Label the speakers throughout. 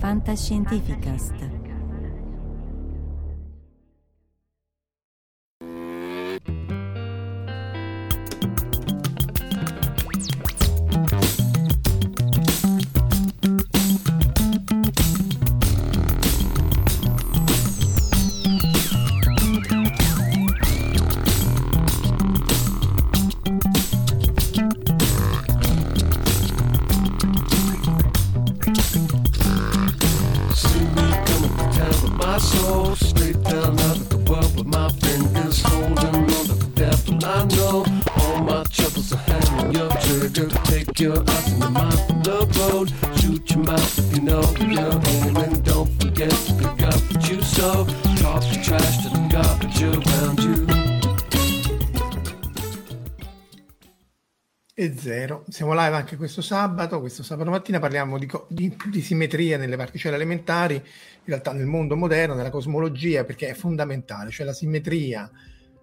Speaker 1: Fantascientificast.
Speaker 2: Siamo live anche questo sabato. Questo sabato mattina parliamo di, di, di simmetria nelle particelle elementari, in realtà nel mondo moderno, nella cosmologia, perché è fondamentale. Cioè la simmetria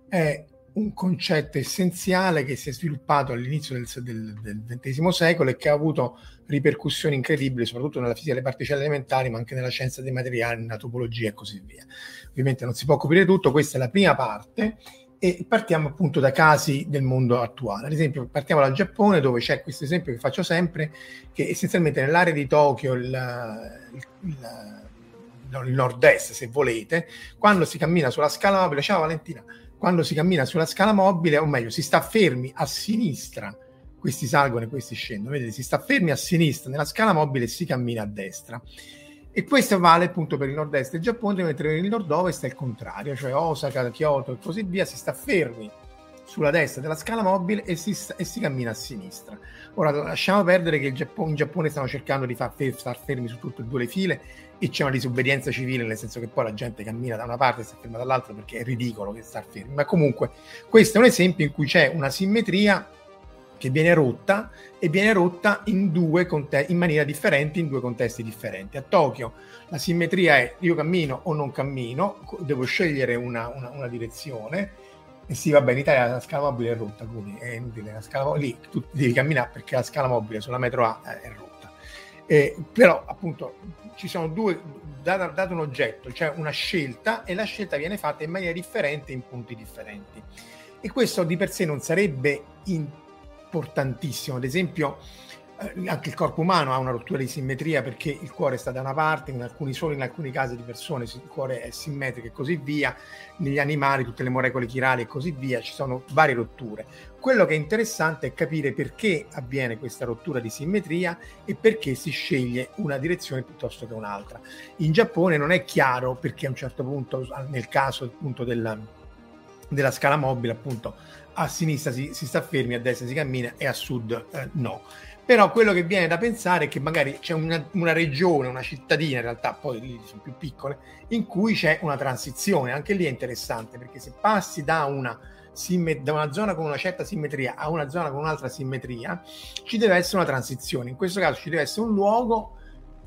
Speaker 2: è un concetto essenziale che si è sviluppato all'inizio del, del XX secolo e che ha avuto ripercussioni incredibili, soprattutto nella fisica delle particelle elementari, ma anche nella scienza dei materiali, nella topologia e così via. Ovviamente non si può coprire tutto, questa è la prima parte e partiamo appunto da casi del mondo attuale. Ad esempio, partiamo dal Giappone, dove c'è questo esempio che faccio sempre, che essenzialmente nell'area di Tokyo, il, il, il, nord-est, se volete, quando si cammina sulla scala mobile, ciao Valentina, quando si cammina sulla scala mobile, o meglio, si sta fermi a sinistra, questi salgono e questi scendono, vedete, si sta fermi a sinistra nella scala mobile e si cammina a destra. E questo vale appunto per il nord-est del Giappone, mentre per il nord-ovest è il contrario, cioè Osaka, Kyoto e così via, si sta fermi sulla destra della scala mobile e si, e si cammina a sinistra. Ora lasciamo perdere che Giappone, in Giappone stanno cercando di far star fermi su tutte e due le file e c'è una disobbedienza civile, nel senso che poi la gente cammina da una parte e sta ferma dall'altra perché è ridicolo che star fermi. Ma comunque questo è un esempio in cui c'è una simmetria che viene rotta e viene rotta in due conte- in maniera differente, in due contesti differenti. A Tokyo la simmetria è io cammino o non cammino, devo scegliere una, una- una direzione. E sì, vabbè, in Italia la scala mobile è rotta, quindi è inutile. La scala mo- lì tu devi camminare perché la scala mobile sulla metro A eh, è rotta. Eh, però, appunto, ci sono due, dato, dato un oggetto, cioè una scelta, e la scelta viene fatta in maniera differente in punti differenti. E questo di per sé non sarebbe importantissimo. Ad esempio, eh, anche il corpo umano ha una rottura di simmetria perché il cuore sta da una parte, in alcuni, solo in alcuni casi di persone il cuore è simmetrico e così via, negli animali tutte le molecole chirali e così via, ci sono varie rotture. Quello che è interessante è capire perché avviene questa rottura di simmetria e perché si sceglie una direzione piuttosto che un'altra. In Giappone non è chiaro perché a un certo punto, nel caso appunto della, della scala mobile, appunto a sinistra si, si sta fermi, a destra si cammina e a sud eh, no. Però quello che viene da pensare è che magari c'è una, una regione, una cittadina, in realtà poi lì sono più piccole, in cui c'è una transizione. Anche lì è interessante perché se passi da una, da una zona con una certa simmetria a una zona con un'altra simmetria, ci deve essere una transizione. In questo caso ci deve essere un luogo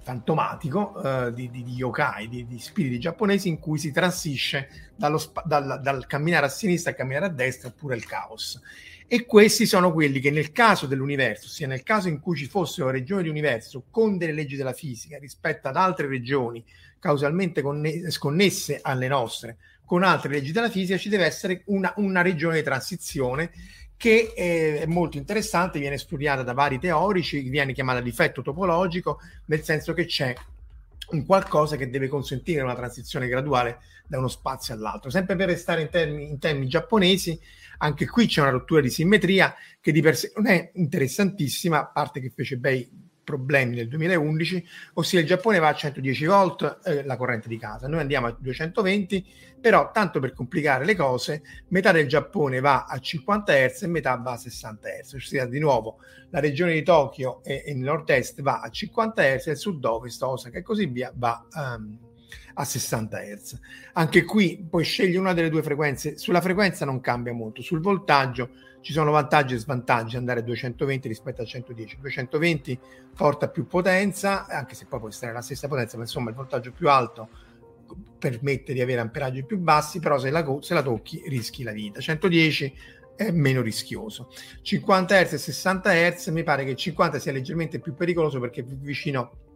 Speaker 2: fantomatico eh, di, di, di yokai, di, di spiriti giapponesi in cui si transisce spa- dal, dal camminare a sinistra a camminare a destra oppure il caos. E questi sono quelli che nel caso dell'universo, ossia nel caso in cui ci fossero regioni di universo con delle leggi della fisica rispetto ad altre regioni causalmente conne- sconnesse alle nostre, con altre leggi della fisica, ci deve essere una, una regione di transizione che è molto interessante, viene studiata da vari teorici, viene chiamata difetto topologico, nel senso che c'è un qualcosa che deve consentire una transizione graduale da uno spazio all'altro. Sempre per restare in termini, in termini giapponesi, anche qui c'è una rottura di simmetria che di per sé non è interessantissima, a parte che fece bei problemi nel 2011, ossia il Giappone va a 110 volt eh, la corrente di casa, noi andiamo a 220, però tanto per complicare le cose, metà del Giappone va a 50 Hz e metà va a 60 Hz, ossia di nuovo la regione di Tokyo e, e il nord-est va a 50 Hz e il sud-ovest, Osaka e così via va um, a 60 Hz. Anche qui puoi scegliere una delle due frequenze, sulla frequenza non cambia molto, sul voltaggio ci sono vantaggi e svantaggi andare a 220 rispetto a 110. 220 porta più potenza, anche se poi può essere la stessa potenza, ma insomma il voltaggio più alto permette di avere amperaggi più bassi, però se la, se la tocchi rischi la vita. 110 è meno rischioso. 50 Hz e 60 Hz mi pare che 50 sia leggermente più pericoloso perché è più vicino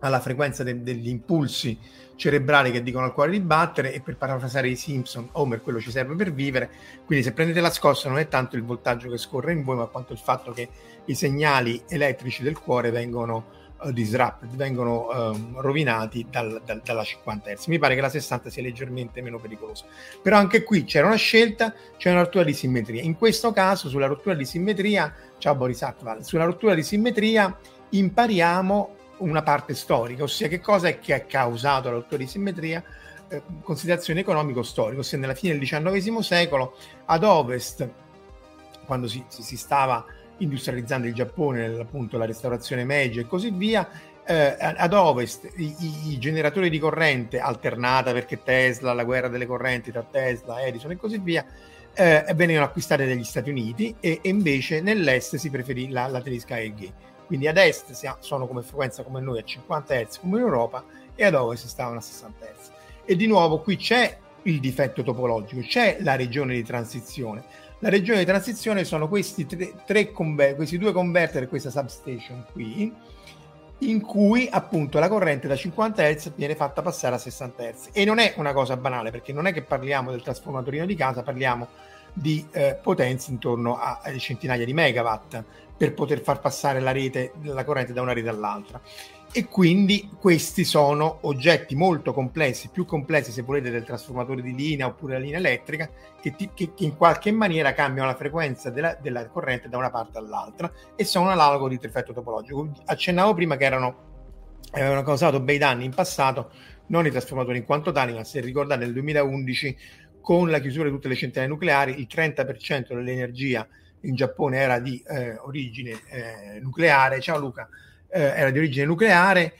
Speaker 2: alla frequenza de- degli impulsi cerebrali che dicono al cuore di battere e per parafrasare i Simpson, Homer quello ci serve per vivere, quindi se prendete la scossa non è tanto il voltaggio che scorre in voi ma quanto il fatto che i segnali elettrici del cuore vengono uh, disrupted, vengono um, rovinati dal, dal, dalla 50 Hz. Mi pare che la 60 sia leggermente meno pericolosa, però anche qui c'era una scelta, c'è una rottura di simmetria. In questo caso sulla rottura di simmetria, ciao Boris Atval, sulla rottura di simmetria impariamo una parte storica, ossia che cosa è che ha causato la rottura di simmetria, eh, considerazione economico-storica, ossia nella fine del XIX secolo ad ovest, quando si, si stava industrializzando il Giappone, appunto la restaurazione Meiji e così via, eh, ad ovest i, i, generatori di corrente alternata perché Tesla, la guerra delle correnti tra Tesla, Edison e così via, eh, venivano acquistate dagli Stati Uniti e, e invece nell'est si preferì la, la tedesca EG quindi ad est sono come frequenza come noi a 50 Hz come in Europa e ad ovest stavano a 60 Hz. E di nuovo qui c'è il difetto topologico, c'è la regione di transizione. La regione di transizione sono questi, tre, tre conver- questi due converter, questa substation qui, in cui appunto la corrente da 50 Hz viene fatta passare a 60 Hz. E non è una cosa banale, perché non è che parliamo del trasformatorino di casa, parliamo di eh, potenze intorno a, centinaia di megawatt per poter far passare la rete, la corrente da una rete all'altra. E quindi questi sono oggetti molto complessi, più complessi se volete del trasformatore di linea oppure la linea elettrica, che, ti, che, che in qualche maniera cambiano la frequenza della, della, corrente da una parte all'altra e sono un analogo di effetto topologico. Accennavo prima che erano, avevano causato bei danni in passato, non i trasformatori in quanto tali, ma se ricordate nel 2011 con la chiusura di tutte le centrali nucleari il 30% dell'energia in Giappone era di eh, origine eh, nucleare, ciao Luca, eh, era di origine nucleare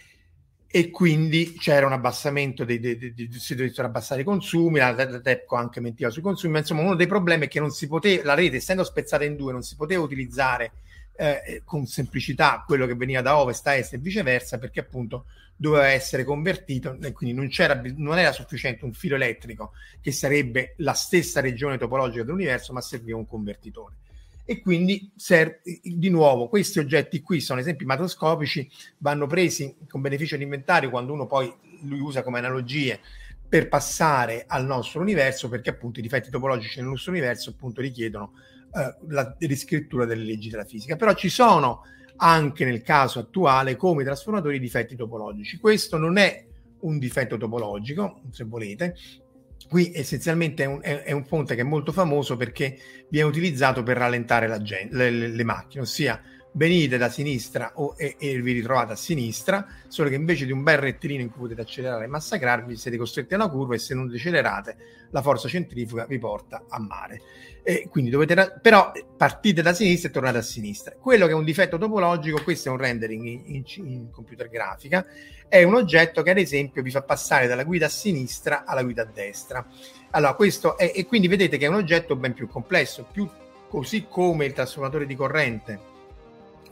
Speaker 2: e quindi c'era un abbassamento, dei, dei, dei, si dovessero abbassare i consumi, la, TEPCO anche mentiva sui consumi, ma insomma uno dei problemi è che non si poteva, la rete essendo spezzata in due non si poteva utilizzare eh, con semplicità quello che veniva da ovest a est e viceversa perché appunto doveva essere convertito e quindi non, c'era, non era sufficiente un filo elettrico che sarebbe la stessa regione topologica dell'universo ma serviva un convertitore. E quindi serve, di nuovo questi oggetti qui sono esempi macroscopici vanno presi con beneficio di inventario quando uno poi li usa come analogie per passare al nostro universo perché appunto i difetti topologici nel nostro universo appunto richiedono eh, la riscrittura delle leggi della fisica. Però ci sono anche nel caso attuale come trasformatori difetti topologici. Questo non è un difetto topologico se volete. Qui essenzialmente è un, è, è un, ponte che è molto famoso perché viene utilizzato per rallentare la le, le, macchine, ossia venite da sinistra o, e, e, vi ritrovate a sinistra, solo che invece di un bel rettilineo in cui potete accelerare e massacrarvi, siete costretti a una curva e se non decelerate la forza centrifuga vi porta a mare. E quindi dovete, però partite da sinistra e tornate a sinistra. Quello che è un difetto topologico, questo è un rendering in, in, in computer grafica, è un oggetto che ad esempio vi fa passare dalla guida a sinistra alla guida a destra. Allora, questo è, e quindi vedete che è un oggetto ben più complesso, più così come il trasformatore di corrente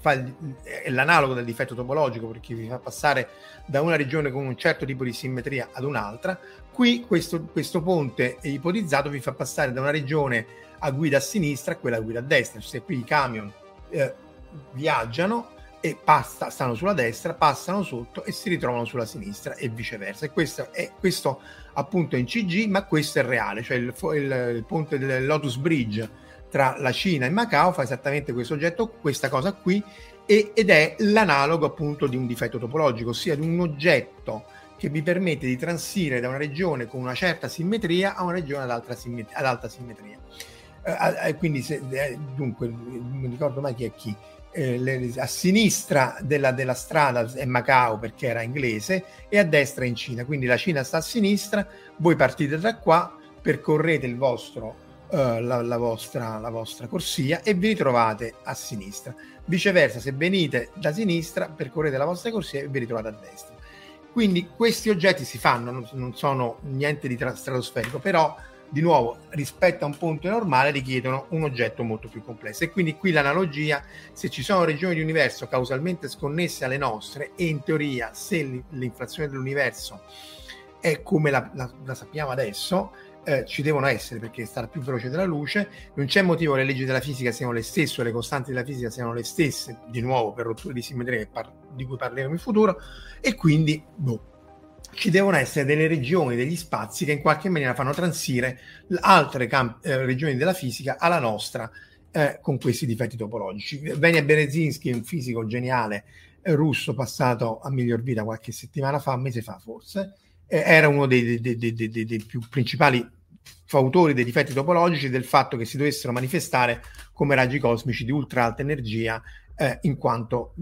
Speaker 2: fa il, è l'analogo del difetto topologico perché vi fa passare da una regione con un certo tipo di simmetria ad un'altra. Qui questo, questo ponte ipotizzato vi fa passare da una regione a guida a sinistra a quella a guida a destra. Se qui i camion eh, viaggiano e passa, stanno sulla destra, passano sotto e si ritrovano sulla sinistra e viceversa. E questo è questo appunto in CG, ma questo è reale, cioè il, il, il ponte del Lotus Bridge tra la Cina e Macao fa esattamente questo oggetto, questa cosa qui, e, ed è l'analogo appunto di un difetto topologico, ossia di un oggetto che vi permette di transire da una regione con una certa simmetria a una regione ad, alta simmetria. Ad alta simmetria. Eh, quindi, se, eh, dunque, non ricordo mai chi è chi eh, a sinistra della, della, strada è Macao perché era inglese e a destra è in Cina, quindi la Cina sta a sinistra, voi partite da qua, percorrete il vostro, uh, la, la, vostra, la vostra corsia e vi ritrovate a sinistra. Viceversa, se venite da sinistra, percorrete la vostra corsia e vi ritrovate a destra. Quindi questi oggetti si fanno, non, non sono niente di stratosferico, però di nuovo rispetto a un ponte normale richiedono un oggetto molto più complesso e quindi qui l'analogia se ci sono regioni di universo causalmente sconnesse alle nostre e in teoria se l'inflazione dell'universo è come la, la, la sappiamo adesso eh, ci devono essere perché sta più veloce della luce, non c'è motivo che le leggi della fisica siano le stesse o le costanti della fisica siano le stesse, di nuovo per rotture di simmetria par- di cui parleremo in futuro, e quindi boh, ci devono essere delle regioni, degli spazi che in qualche maniera fanno transire altre camp- eh, regioni della fisica alla nostra eh, con questi difetti topologici. Venia Berezinski, un fisico geniale eh, russo passato a miglior vita qualche settimana fa, un mese fa forse, era uno dei, dei, dei, dei, più principali fautori dei difetti topologici del fatto che si dovessero manifestare come raggi cosmici di ultra alta energia eh, in quanto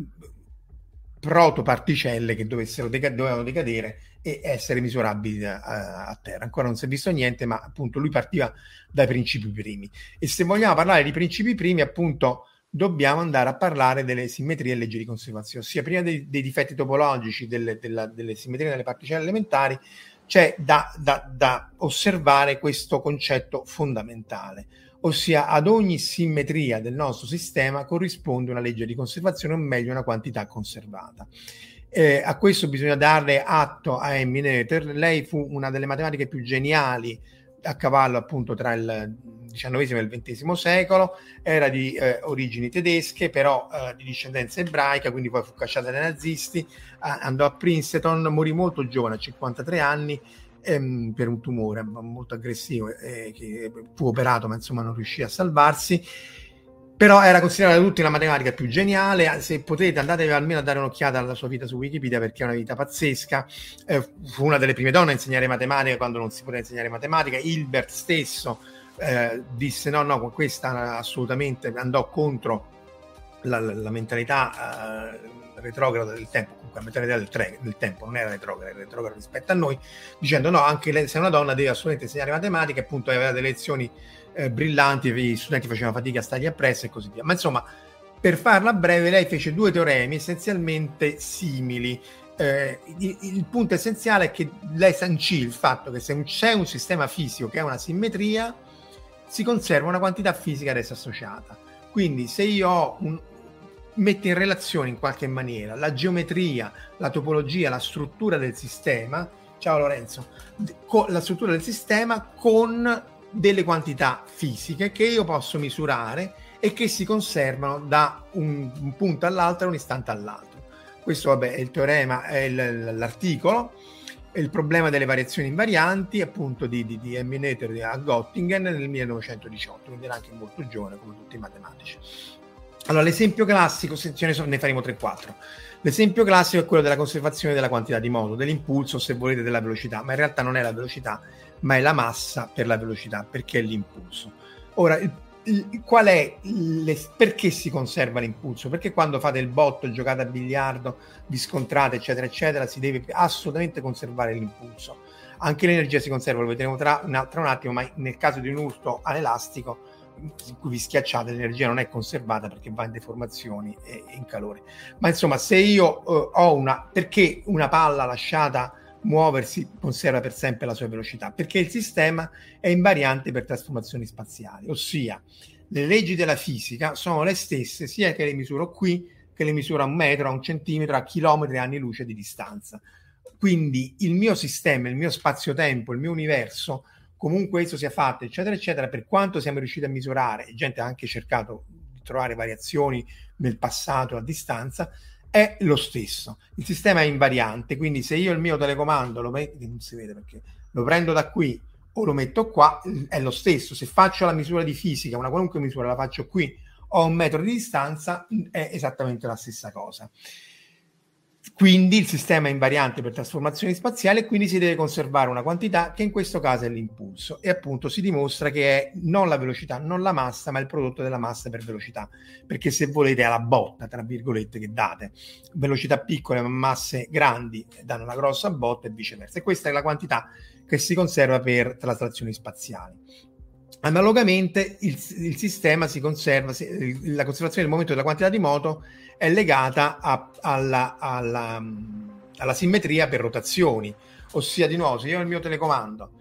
Speaker 2: protoparticelle che deca- dovevano decadere e essere misurabili a, a, terra. Ancora non si è visto niente, ma appunto lui partiva dai principi primi. E se vogliamo parlare di principi primi, appunto, dobbiamo andare a parlare delle simmetrie e leggi di conservazione, ossia prima dei, dei difetti topologici delle, della, delle simmetrie delle particelle elementari, c'è da, da, da osservare questo concetto fondamentale ossia ad ogni simmetria del nostro sistema corrisponde una legge di conservazione o meglio una quantità conservata. Eh, a questo bisogna dare atto a Emmy Noether. Lei fu una delle matematiche più geniali a cavallo appunto tra il XIX e il XX secolo, era di eh, origini tedesche, però eh, di discendenza ebraica, quindi poi fu cacciata dai nazisti, andò a Princeton, morì molto giovane, a 53 anni, ehm, per un tumore molto aggressivo, eh, che fu operato ma insomma non riuscì a salvarsi però era considerata da tutti la matematica più geniale. Se potete, andate almeno a dare un'occhiata alla sua vita su Wikipedia perché è una vita pazzesca. Eh, fu una delle prime donne a insegnare matematica quando non si poteva insegnare matematica. Hilbert stesso eh, disse: No, no, questa assolutamente andò contro la, la, mentalità eh, retrograda del tempo. Comunque, la mentalità del, tre, del, tempo non era retrograda, era retrograda rispetto a noi, dicendo: No, anche lei, se è una donna, deve assolutamente insegnare matematica. Appunto, aveva delle lezioni eh, brillanti, gli studenti facevano fatica a stargli appresso e così via. Ma insomma, per farla breve, lei fece due teoremi essenzialmente simili. Eh, il, il, punto essenziale è che lei sancì il fatto che se un, c'è un sistema fisico che ha una simmetria, si conserva una quantità fisica ad essa associata. Quindi se io ho un, metto in relazione in qualche maniera la geometria, la topologia, la struttura del sistema, ciao Lorenzo, la struttura del sistema con delle quantità fisiche che io posso misurare e che si conservano da un, un punto all'altro, un istante all'altro. Questo vabbè, è il teorema, è il, l'articolo, è il problema delle variazioni invarianti appunto di, di, di Eminator a Göttingen nel 1918, quindi era anche molto giovane come tutti i matematici. Allora, l'esempio classico, se ne faremo 3-4. L'esempio classico è quello della conservazione della quantità di moto, dell'impulso, se volete, della velocità, ma in realtà non è la velocità, ma è la massa per la velocità, perché è l'impulso. Ora, il, il, qual è le, perché si conserva l'impulso? Perché quando fate il botto, giocate a biliardo, vi scontrate, eccetera, eccetera, si deve assolutamente conservare l'impulso. Anche l'energia si conserva, lo vedremo tra, tra un attimo, ma nel caso di un urto all'elastico, in cui vi schiacciate, l'energia non è conservata perché va in deformazioni e in calore. Ma insomma, se io eh, ho una, perché una palla lasciata muoversi conserva per sempre la sua velocità, perché il sistema è invariante per trasformazioni spaziali, ossia le leggi della fisica sono le stesse sia che le misuro qui, che le misuro a un metro, a un centimetro, a chilometri, anni luce di distanza. Quindi il mio sistema, il mio spazio-tempo, il mio universo, comunque esso sia fatto, eccetera, eccetera, per quanto siamo riusciti a misurare, e gente ha anche cercato di trovare variazioni nel passato a distanza, è lo stesso. Il sistema è invariante, quindi se io il mio telecomando lo vede perché lo prendo da qui o lo metto qua, è lo stesso. Se faccio la misura di fisica, una qualunque misura la faccio qui o a un metro di distanza, è esattamente la stessa cosa. Quindi il sistema è invariante per trasformazioni spaziali e quindi si deve conservare una quantità che in questo caso è l'impulso e appunto si dimostra che è non la velocità, non la massa, ma il prodotto della massa per velocità, perché se volete è la botta, tra virgolette, che date. Velocità piccole ma masse grandi danno una grossa botta e viceversa. E questa è la quantità che si conserva per traslazioni spaziali. Analogamente il, il sistema si conserva, la conservazione del momento della quantità di moto è legata a, alla, alla, alla, simmetria per rotazioni, ossia di nuovo se io ho il mio telecomando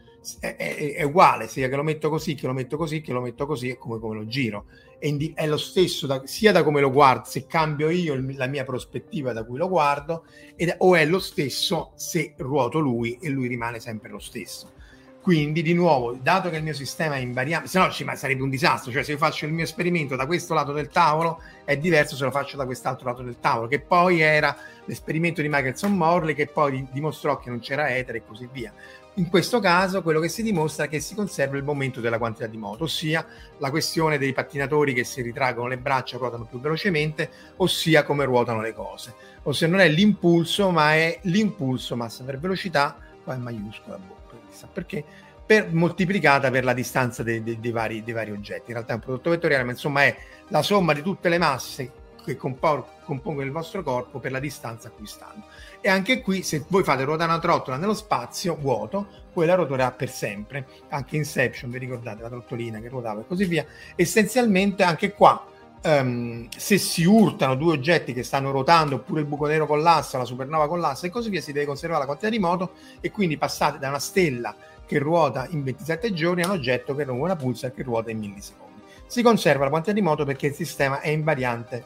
Speaker 2: è, è, è, uguale sia che lo metto così, che lo metto così, che lo metto così, è come, come lo giro. È, è lo stesso da, sia da come lo guardo, se cambio io il, la mia prospettiva da cui lo guardo, ed, o è lo stesso se ruoto lui e lui rimane sempre lo stesso. Quindi, di nuovo, dato che il mio sistema è invariante, se no ci, sarebbe un disastro. Cioè, se io faccio il mio esperimento da questo lato del tavolo, è diverso se lo faccio da quest'altro lato del tavolo, che poi era l'esperimento di Michelson Morley, che poi dimostrò che non c'era etere e così via. In questo caso, quello che si dimostra è che si conserva il momento della quantità di moto, ossia la questione dei pattinatori che si ritraggono le braccia, ruotano più velocemente, ossia come ruotano le cose. Ossia, non è l'impulso, ma è l'impulso massa per velocità, qua è maiuscola, boh chissà perché, per, moltiplicata per la distanza dei, dei, dei, vari, dei, vari, oggetti. In realtà è un prodotto vettoriale, ma insomma è la somma di tutte le masse che compor- compongono il vostro corpo per la distanza a cui stanno. E anche qui, se voi fate ruotare una trottola nello spazio vuoto, poi la rotorerà per sempre. Anche Inception, vi ricordate la trottolina che ruotava e così via. Essenzialmente anche qua um, se si urtano due oggetti che stanno ruotando oppure il buco nero collassa, la supernova collassa e così via, si deve conservare la quantità di moto e quindi passate da una stella che ruota in 27 giorni a un oggetto che ruota una pulsar che ruota in millisecondi. Si conserva la quantità di moto perché il sistema è invariante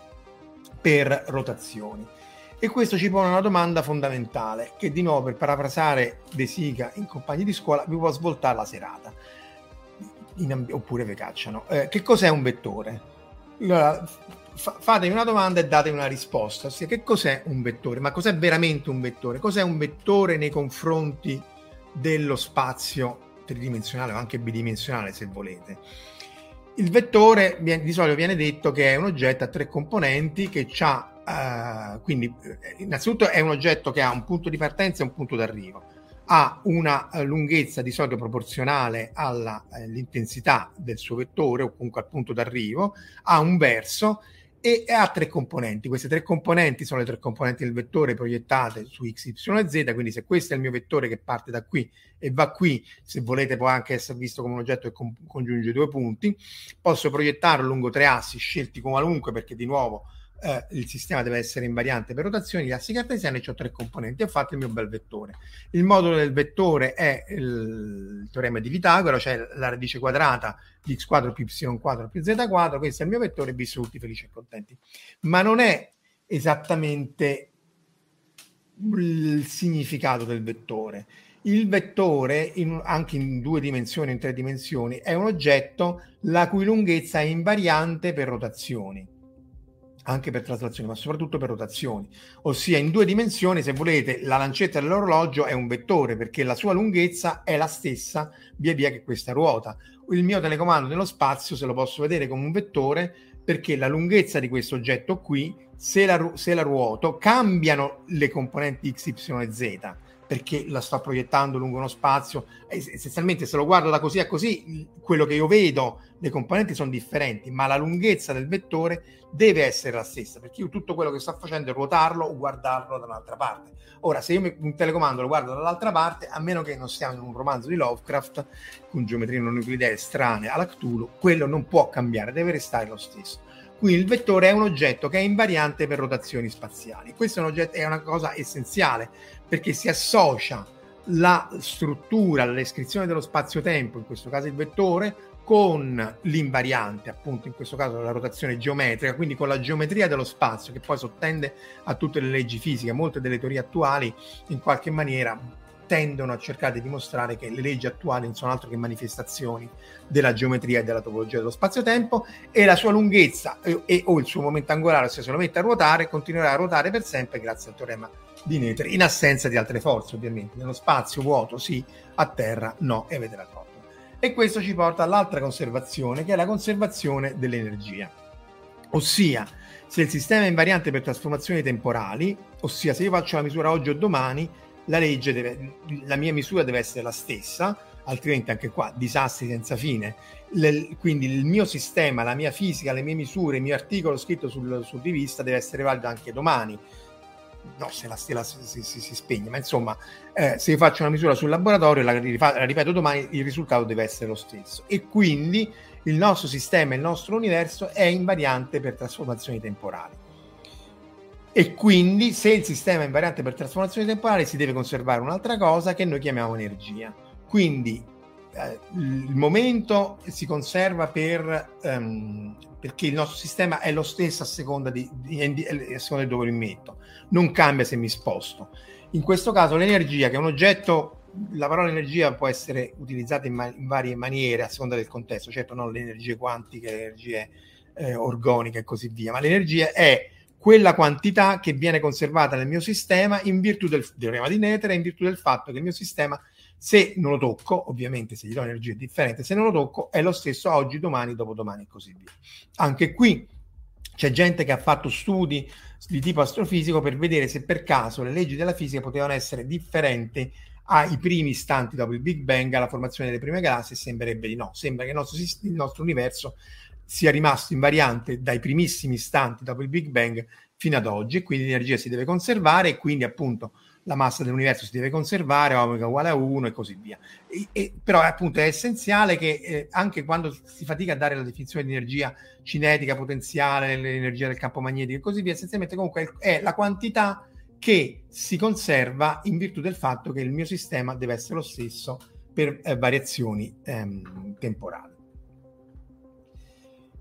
Speaker 2: per rotazioni. E questo ci pone una domanda fondamentale che di nuovo per parafrasare De Sica in compagni di scuola vi può svoltare la serata in, oppure vi cacciano. Eh, che cos'è un vettore? Allora, fa- fatemi una domanda e date una risposta. Ossia, che cos'è un vettore? Ma cos'è veramente un vettore? Cos'è un vettore nei confronti dello spazio tridimensionale o anche bidimensionale, se volete? Il vettore di solito viene detto che è un oggetto a tre componenti che ha, uh, quindi eh, innanzitutto è un oggetto che ha un punto di partenza e un punto d'arrivo ha una eh, lunghezza di solito proporzionale all'intensità eh, del suo vettore o comunque al punto d'arrivo, ha un verso e ha tre componenti. Queste tre componenti sono le tre componenti del vettore proiettate su x, y e z, quindi se questo è il mio vettore che parte da qui e va qui, se volete può anche essere visto come un oggetto che congiunge due punti, posso proiettarlo lungo tre assi scelti qualunque perché di nuovo eh, il sistema deve essere invariante per rotazioni, gli assi cartesiani e ho tre componenti, ho fatto il mio bel vettore. Il modulo del vettore è il, il teorema di Pitagora, cioè la radice quadrata di x quadro più y quadro più z quadro, questo è il mio vettore, vi tutti felici e contenti. Ma non è esattamente il significato del vettore. Il vettore, in, anche in due dimensioni, in tre dimensioni, è un oggetto la cui lunghezza è invariante per rotazioni anche per traslazioni, ma soprattutto per rotazioni. Ossia, in due dimensioni, se volete, la lancetta dell'orologio è un vettore perché la sua lunghezza è la stessa via via che questa ruota. Il mio telecomando nello spazio, se lo posso vedere come un vettore, perché la lunghezza di questo oggetto qui, se la, se la ruoto, cambiano le componenti x, y e z perché la sto proiettando lungo uno spazio. Essenzialmente, se lo guardo da così a così, quello che io vedo, le componenti sono differenti, ma la lunghezza del vettore deve essere la stessa, perché io tutto quello che sto facendo è ruotarlo o guardarlo da un'altra parte. Ora, se io un telecomando lo guardo dall'altra parte, a meno che non stiamo in un romanzo di Lovecraft con geometrie non euclidee strane alla Cthulhu, quello non può cambiare, deve restare lo stesso. Quindi il vettore è un oggetto che è invariante per rotazioni spaziali. Questo è, un oggetto, è una cosa essenziale perché si associa la struttura, la descrizione dello spazio-tempo, in questo caso il vettore, con l'invariante, appunto in questo caso la rotazione geometrica, quindi con la geometria dello spazio che poi sottende a tutte le leggi fisiche. Molte delle teorie attuali in qualche maniera tendono a cercare di dimostrare che le leggi attuali non sono altro che manifestazioni della geometria e della topologia dello spazio-tempo e la sua lunghezza e, e o il suo momento angolare, se se lo mette a ruotare, continuerà a ruotare per sempre grazie al teorema di Noether, in assenza di altre forze ovviamente. Nello spazio vuoto sì, a terra no, e avete trottola. E questo ci porta all'altra conservazione, che è la conservazione dell'energia. Ossia, se il sistema è invariante per trasformazioni temporali, ossia se io faccio la misura oggi o domani, la legge deve, la mia misura deve essere la stessa, altrimenti anche qua disastri senza fine. Le, quindi il mio sistema, la mia fisica, le mie misure, il mio articolo scritto sul, sul rivista deve essere valido anche domani. No, se la stella si, si, si, spegne, ma insomma, eh, se io faccio una misura sul laboratorio, la, la ripeto domani, il risultato deve essere lo stesso. E quindi il nostro sistema, il nostro universo è invariante per trasformazioni temporali e quindi se il sistema è invariante per trasformazione temporale si deve conservare un'altra cosa che noi chiamiamo energia. Quindi eh, il momento si conserva per, um, perché il nostro sistema è lo stesso a seconda di, di, di, a seconda di dove lo metto, non cambia se mi sposto. In questo caso l'energia, che è un oggetto la parola energia può essere utilizzata in, ma- in, varie maniere a seconda del contesto, certo non le energie quantiche, le energie eh, organiche e così via, ma l'energia è quella quantità che viene conservata nel mio sistema in virtù del teorema di Netere, in virtù del fatto che il mio sistema, se non lo tocco, ovviamente se gli do energia è differente, se non lo tocco è lo stesso oggi, domani, dopodomani e così via. Anche qui c'è gente che ha fatto studi di tipo astrofisico per vedere se per caso le leggi della fisica potevano essere differenti ai primi istanti dopo il Big Bang, alla formazione delle prime galassie, sembrerebbe di no. Sembra che il nostro, il nostro universo sia rimasto invariante dai primissimi istanti dopo il Big Bang fino ad oggi, e quindi l'energia si deve conservare e quindi appunto la massa dell'universo si deve conservare, omega uguale a 1 e così via. E, e, però appunto è essenziale che eh, anche quando si fatica a dare la definizione di energia cinetica, potenziale, l'energia del campo magnetico e così via, essenzialmente comunque è la quantità che si conserva in virtù del fatto che il mio sistema deve essere lo stesso per eh, variazioni ehm, temporali.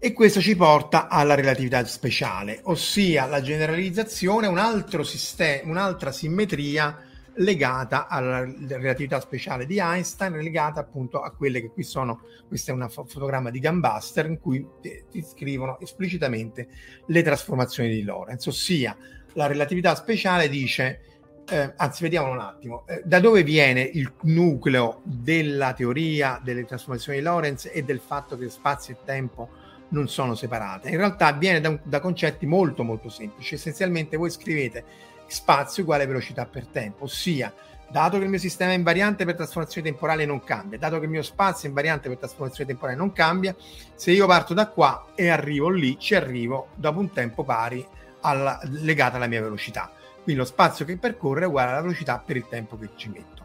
Speaker 2: E questo ci porta alla relatività speciale, ossia la generalizzazione, un altro sistema, un'altra simmetria legata alla relatività speciale di Einstein, legata appunto a quelle che qui sono, questo è un fotogramma di Gambaster in cui ti scrivono esplicitamente le trasformazioni di Lorentz, ossia la relatività speciale dice, eh, anzi vediamolo un attimo, eh, da dove viene il nucleo della teoria delle trasformazioni di Lorentz e del fatto che spazio e tempo non sono separate. In realtà viene da, da concetti molto molto semplici. Essenzialmente voi scrivete spazio uguale velocità per tempo, ossia dato che il mio sistema è invariante per trasformazione temporale non cambia, dato che il mio spazio è invariante per trasformazione temporale non cambia, se io parto da qua e arrivo lì, ci arrivo dopo un tempo pari alla, legato alla mia velocità. Quindi lo spazio che percorre è uguale alla velocità per il tempo che ci metto.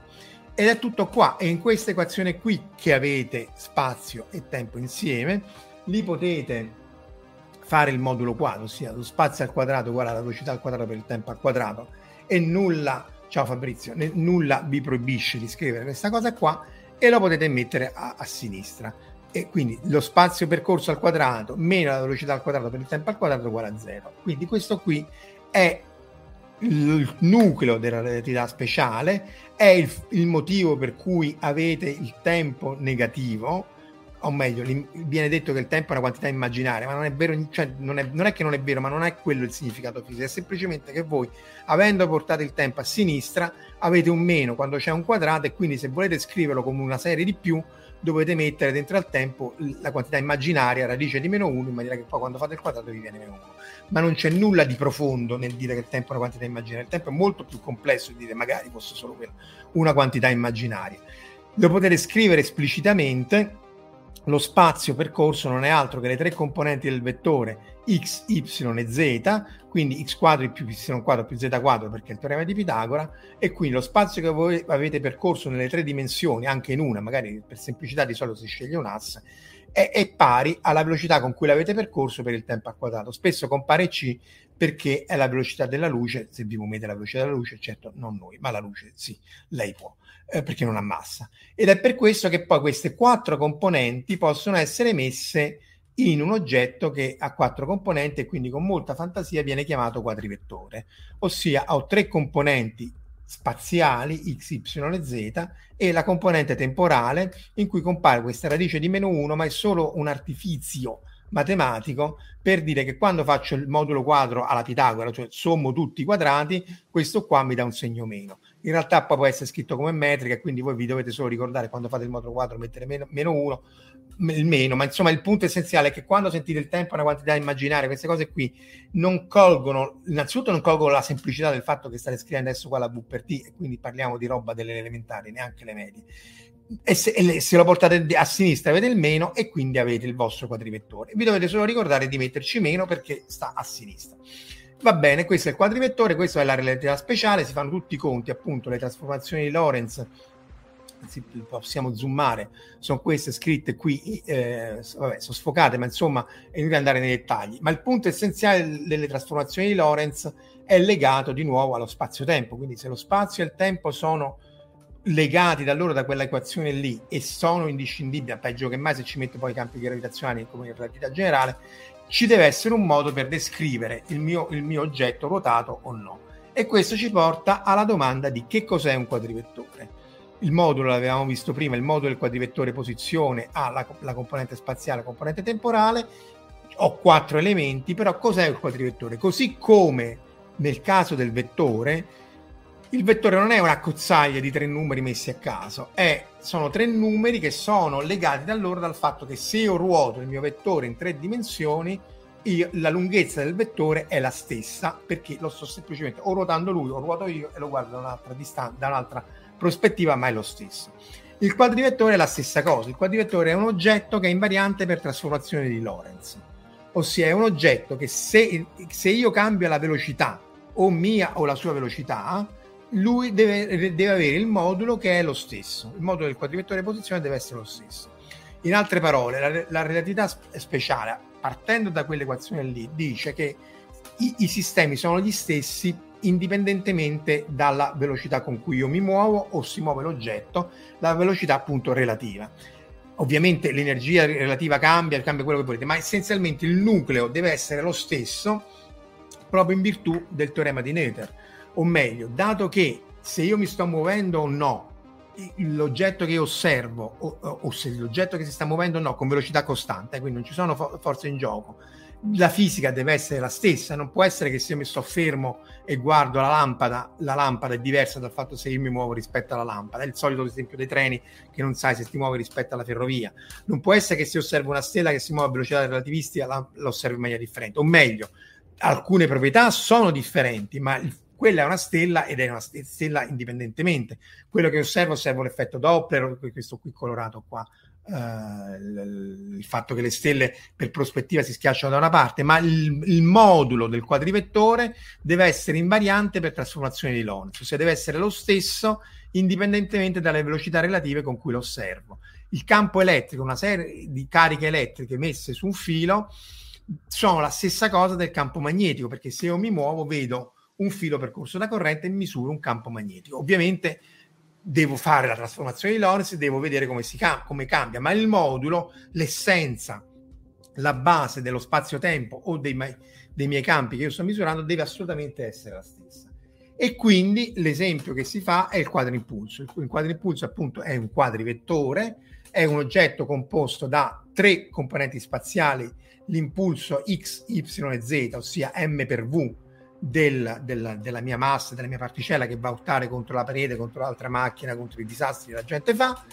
Speaker 2: Ed è tutto qua, e in questa equazione qui che avete spazio e tempo insieme, lì potete fare il modulo quadro, ossia lo spazio al quadrato uguale alla velocità al quadrato per il tempo al quadrato e nulla, ciao Fabrizio, ne, nulla vi proibisce di scrivere questa cosa qua e lo potete mettere a, a sinistra. E quindi lo spazio percorso al quadrato meno la velocità al quadrato per il tempo al quadrato uguale a zero. Quindi questo qui è il nucleo della relatività speciale, è il, il motivo per cui avete il tempo negativo, o meglio, viene detto che il tempo è una quantità immaginaria, ma non è vero, cioè non, è, non è che non è vero, ma non è quello il significato fisico, è semplicemente che voi, avendo portato il tempo a sinistra, avete un meno quando c'è un quadrato e quindi se volete scriverlo come una serie di più, dovete mettere dentro al tempo la quantità immaginaria, radice di meno 1, in maniera che poi quando fate il quadrato vi viene meno 1. Ma non c'è nulla di profondo nel dire che il tempo è una quantità immaginaria, il tempo è molto più complesso di dire magari fosse solo quella, una quantità immaginaria. Lo potete scrivere esplicitamente lo spazio percorso non è altro che le tre componenti del vettore x, y e z, quindi x quadro più y quadro più z quadro perché è il teorema di Pitagora, e quindi lo spazio che voi avete percorso nelle tre dimensioni, anche in una, magari per semplicità di solito si sceglie un asse, è, è pari alla velocità con cui l'avete percorso per il tempo al quadrato. Spesso compare c perché è la velocità della luce, se vi muovete la velocità della luce, certo non noi, ma la luce sì, lei può eh, perché non ha massa. Ed è per questo che poi queste quattro componenti possono essere messe in un oggetto che ha quattro componenti e quindi con molta fantasia viene chiamato quadrivettore, ossia ho tre componenti spaziali x, y e z e la componente temporale in cui compare questa radice di meno 1 ma è solo un artifizio matematico per dire che quando faccio il modulo quadro alla Pitagora, cioè sommo tutti i quadrati, questo qua mi dà un segno meno in realtà poi può essere scritto come metrica quindi voi vi dovete solo ricordare quando fate il modulo quadro mettere meno, meno 1 il meno, ma insomma il punto essenziale è che quando sentite il tempo una quantità immaginaria, queste cose qui non colgono, innanzitutto non colgono la semplicità del fatto che state scrivendo adesso qua la V per T e quindi parliamo di roba delle elementari, neanche le medie. E se, se, lo portate a sinistra avete il meno e quindi avete il vostro quadrivettore. Vi dovete solo ricordare di metterci meno perché sta a sinistra. Va bene, questo è il quadrivettore, questa è la relatività speciale, si fanno tutti i conti, appunto, le trasformazioni di Lorentz, possiamo zoomare, sono queste scritte qui, eh, vabbè, sono sfocate, ma insomma è inutile andare nei dettagli. Ma il punto essenziale delle trasformazioni di Lorentz è legato di nuovo allo spazio-tempo, quindi se lo spazio e il tempo sono legati da loro da quella equazione lì e sono indiscindibili, peggio che mai se ci metto poi i campi gravitazionali come in relatività generale, ci deve essere un modo per descrivere il mio, il mio oggetto ruotato o no. E questo ci porta alla domanda di che cos'è un quadrivettore. il modulo l'avevamo visto prima, il modulo del quadrivettore posizione ha la, la componente spaziale, la componente temporale, ho quattro elementi, però cos'è il quadrivettore? Così come nel caso del vettore, il vettore non è una cozzaglia di tre numeri messi a caso, è, sono tre numeri che sono legati da loro dal fatto che se io ruoto il mio vettore in tre dimensioni, io, la lunghezza del vettore è la stessa perché lo sto semplicemente o ruotando lui o ruoto io e lo guardo da un'altra, distan- da un'altra prospettiva, ma è lo stesso. Il quadrivettore è la stessa cosa, il quadrivettore è un oggetto che è invariante per trasformazione di Lorentz, ossia è un oggetto che se, se io cambio la velocità o mia o la sua velocità, lui deve, deve, avere il modulo che è lo stesso. Il modulo del quadrivettore posizione deve essere lo stesso. In altre parole, la, la relatività speciale, partendo da quell'equazione lì, dice che i, i, sistemi sono gli stessi indipendentemente dalla velocità con cui io mi muovo o si muove l'oggetto, la velocità appunto relativa. Ovviamente l'energia relativa cambia, cambia quello che volete, ma essenzialmente il nucleo deve essere lo stesso proprio in virtù del teorema di Noether o meglio, dato che se io mi sto muovendo o no, l'oggetto che osservo o, o, se l'oggetto che si sta muovendo o no con velocità costante, quindi non ci sono fo- forze in gioco, la fisica deve essere la stessa, non può essere che se io mi sto fermo e guardo la lampada, la lampada è diversa dal fatto se io mi muovo rispetto alla lampada. È il solito esempio dei treni che non sai se ti muovi rispetto alla ferrovia. Non può essere che se osservo una stella che si muove a velocità relativistica la, la osservo in maniera differente. O meglio, alcune proprietà sono differenti, ma il quella è una stella ed è una stella indipendentemente. Quello che osservo, osservo l'effetto Doppler, questo qui colorato qua, uh, il, fatto che le stelle per prospettiva si schiacciano da una parte, ma il, il, modulo del quadrivettore deve essere invariante per trasformazione di Lorentz, ossia deve essere lo stesso indipendentemente dalle velocità relative con cui lo osservo. Il campo elettrico, una serie di cariche elettriche messe su un filo, sono la stessa cosa del campo magnetico, perché se io mi muovo vedo un filo percorso da corrente e misuro un campo magnetico. Ovviamente devo fare la trasformazione di Lorentz, devo vedere come, si cam- come cambia, ma il modulo, l'essenza, la base dello spazio-tempo o dei, ma- dei miei campi che io sto misurando deve assolutamente essere la stessa. E quindi l'esempio che si fa è il quadrimpulso. Il quadrimpulso appunto è un quadrivettore, è un oggetto composto da tre componenti spaziali, l'impulso x, y e z, ossia m per v, del, del, della mia massa, della mia particella che va a urtare contro la parete, contro l'altra macchina, contro i disastri che la gente fa.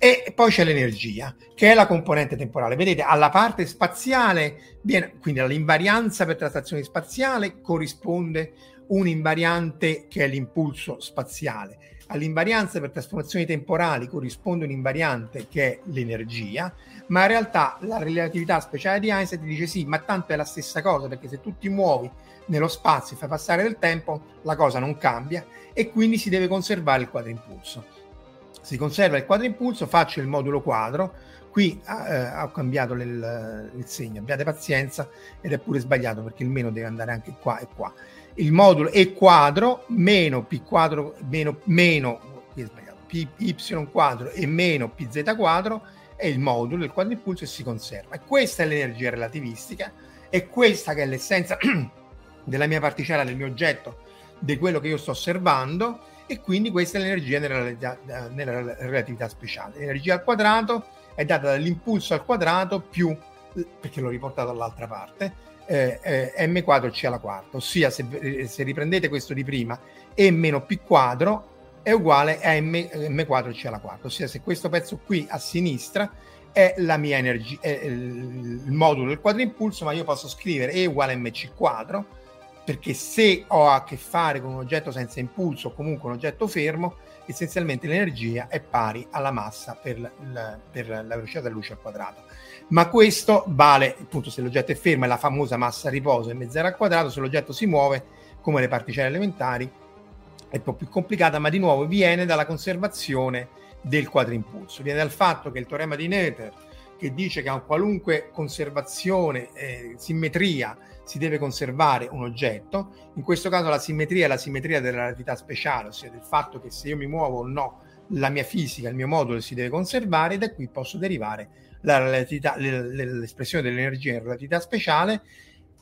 Speaker 2: E poi c'è l'energia, che è la componente temporale. Vedete, alla parte spaziale, viene, quindi all'invarianza per traslazione spaziale, corrisponde un'invariante che è l'impulso spaziale. All'invarianza per trasformazioni temporali corrisponde un'invariante che è l'energia, ma in realtà la relatività speciale di Einstein ti dice sì, ma tanto è la stessa cosa, perché se tu ti muovi nello spazio e fai passare del tempo, la cosa non cambia e quindi si deve conservare il quadrimpulso. Si conserva il quadrimpulso, faccio il modulo quadro, qui eh, ho cambiato il, il, segno, abbiate pazienza ed è pure sbagliato perché il meno deve andare anche qua e qua. Il modulo E quadro meno P quadro meno, meno qui è sbagliato, PY quadro e meno PZ quadro è il modulo del quadrimpulso e si conserva. E questa è l'energia relativistica e questa che è l'essenza della mia particella, del mio oggetto, di quello che io sto osservando e quindi questa è l'energia nella, relatività, nella relatività speciale. L'energia al quadrato è data dall'impulso al quadrato più, perché l'ho riportato dall'altra parte, eh, eh, m quadro c alla quarta, ossia se, se, riprendete questo di prima, e meno p quadro è uguale a m, m quadro c alla quarta, ossia se questo pezzo qui a sinistra è la mia energia, il modulo del quadrimpulso, ma io posso scrivere E uguale mc quadro, perché se ho a che fare con un oggetto senza impulso o comunque un oggetto fermo, essenzialmente l'energia è pari alla massa per la, per la velocità della luce al quadrato. Ma questo vale appunto se l'oggetto è fermo, è la famosa massa a riposo m0 al quadrato, se l'oggetto si muove, come le particelle elementari, è un po' più complicata, ma di nuovo viene dalla conservazione del quadrimpulso, viene dal fatto che il teorema di Noether, che dice che a qualunque conservazione, eh, simmetria, si deve conservare un oggetto, in questo caso la simmetria è la simmetria della relatività speciale, ossia del fatto che se io mi muovo o no, la mia fisica, il mio modulo si deve conservare e da qui posso derivare l'espressione dell'energia in relatività speciale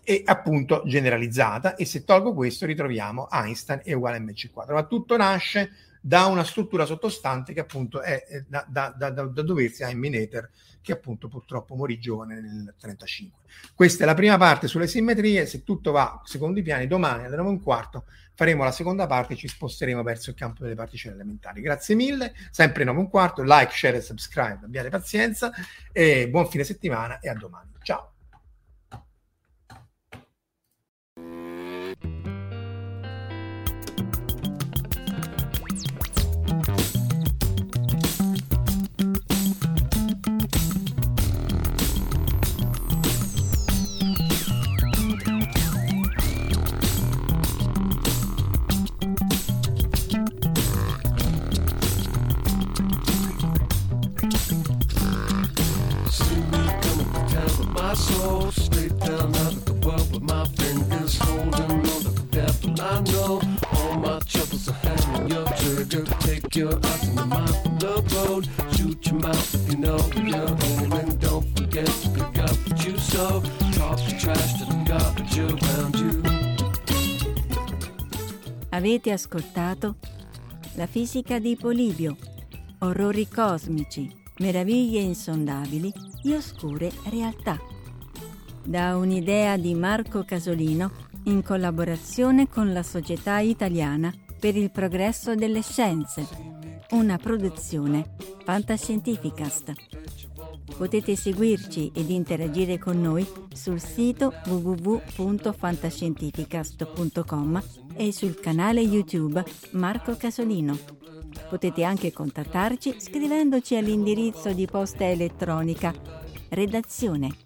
Speaker 2: e appunto generalizzata e se tolgo questo ritroviamo Einstein è uguale a mc quadro ma tutto nasce da una struttura sottostante che appunto è da, da, da, da doversi a Minater che appunto purtroppo morì giovane nel 1935. Questa è la prima parte sulle simmetrie, se tutto va secondo i piani domani alle 9 e un quarto faremo la seconda parte e ci sposteremo verso il campo delle particelle elementari. Grazie mille, sempre 9 e un quarto, like, share e subscribe, abbiate pazienza e buon fine settimana e a domani. Ciao! Your eyes in the mind from the road. Shoot your mouth if you know you're going. Don't forget to pick up what you sow. Talk the trash to the garbage around you.
Speaker 1: Avete ascoltato La fisica di Polibio, orrori cosmici, meraviglie insondabili e oscure realtà. Da un'idea di Marco Casolino in collaborazione con la Società Italiana per il progresso delle scienze, una produzione Fantascientificast. Potete seguirci ed interagire con noi sul sito www.fantascientificast.com e sul canale YouTube Marco Casolino. Potete anche contattarci scrivendoci all'indirizzo di posta elettronica redazione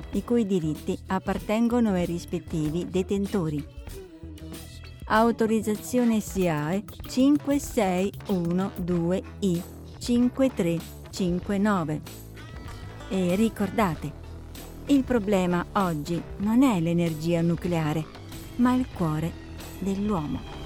Speaker 1: i cui diritti appartengono ai rispettivi detentori autorizzazione SIAE 5612I 5359. E ricordate, il problema oggi non è l'energia nucleare, ma il cuore dell'uomo.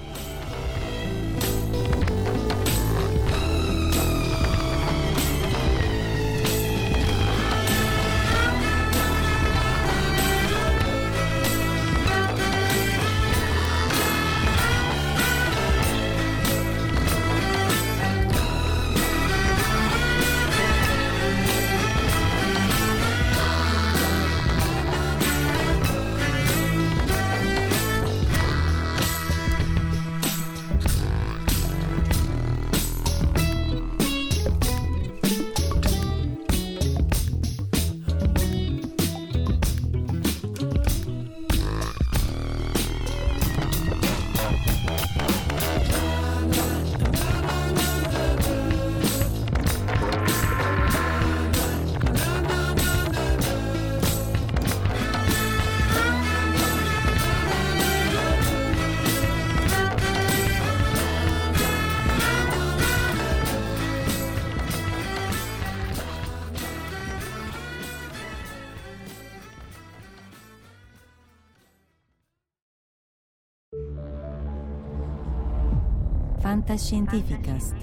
Speaker 1: Fantascientificast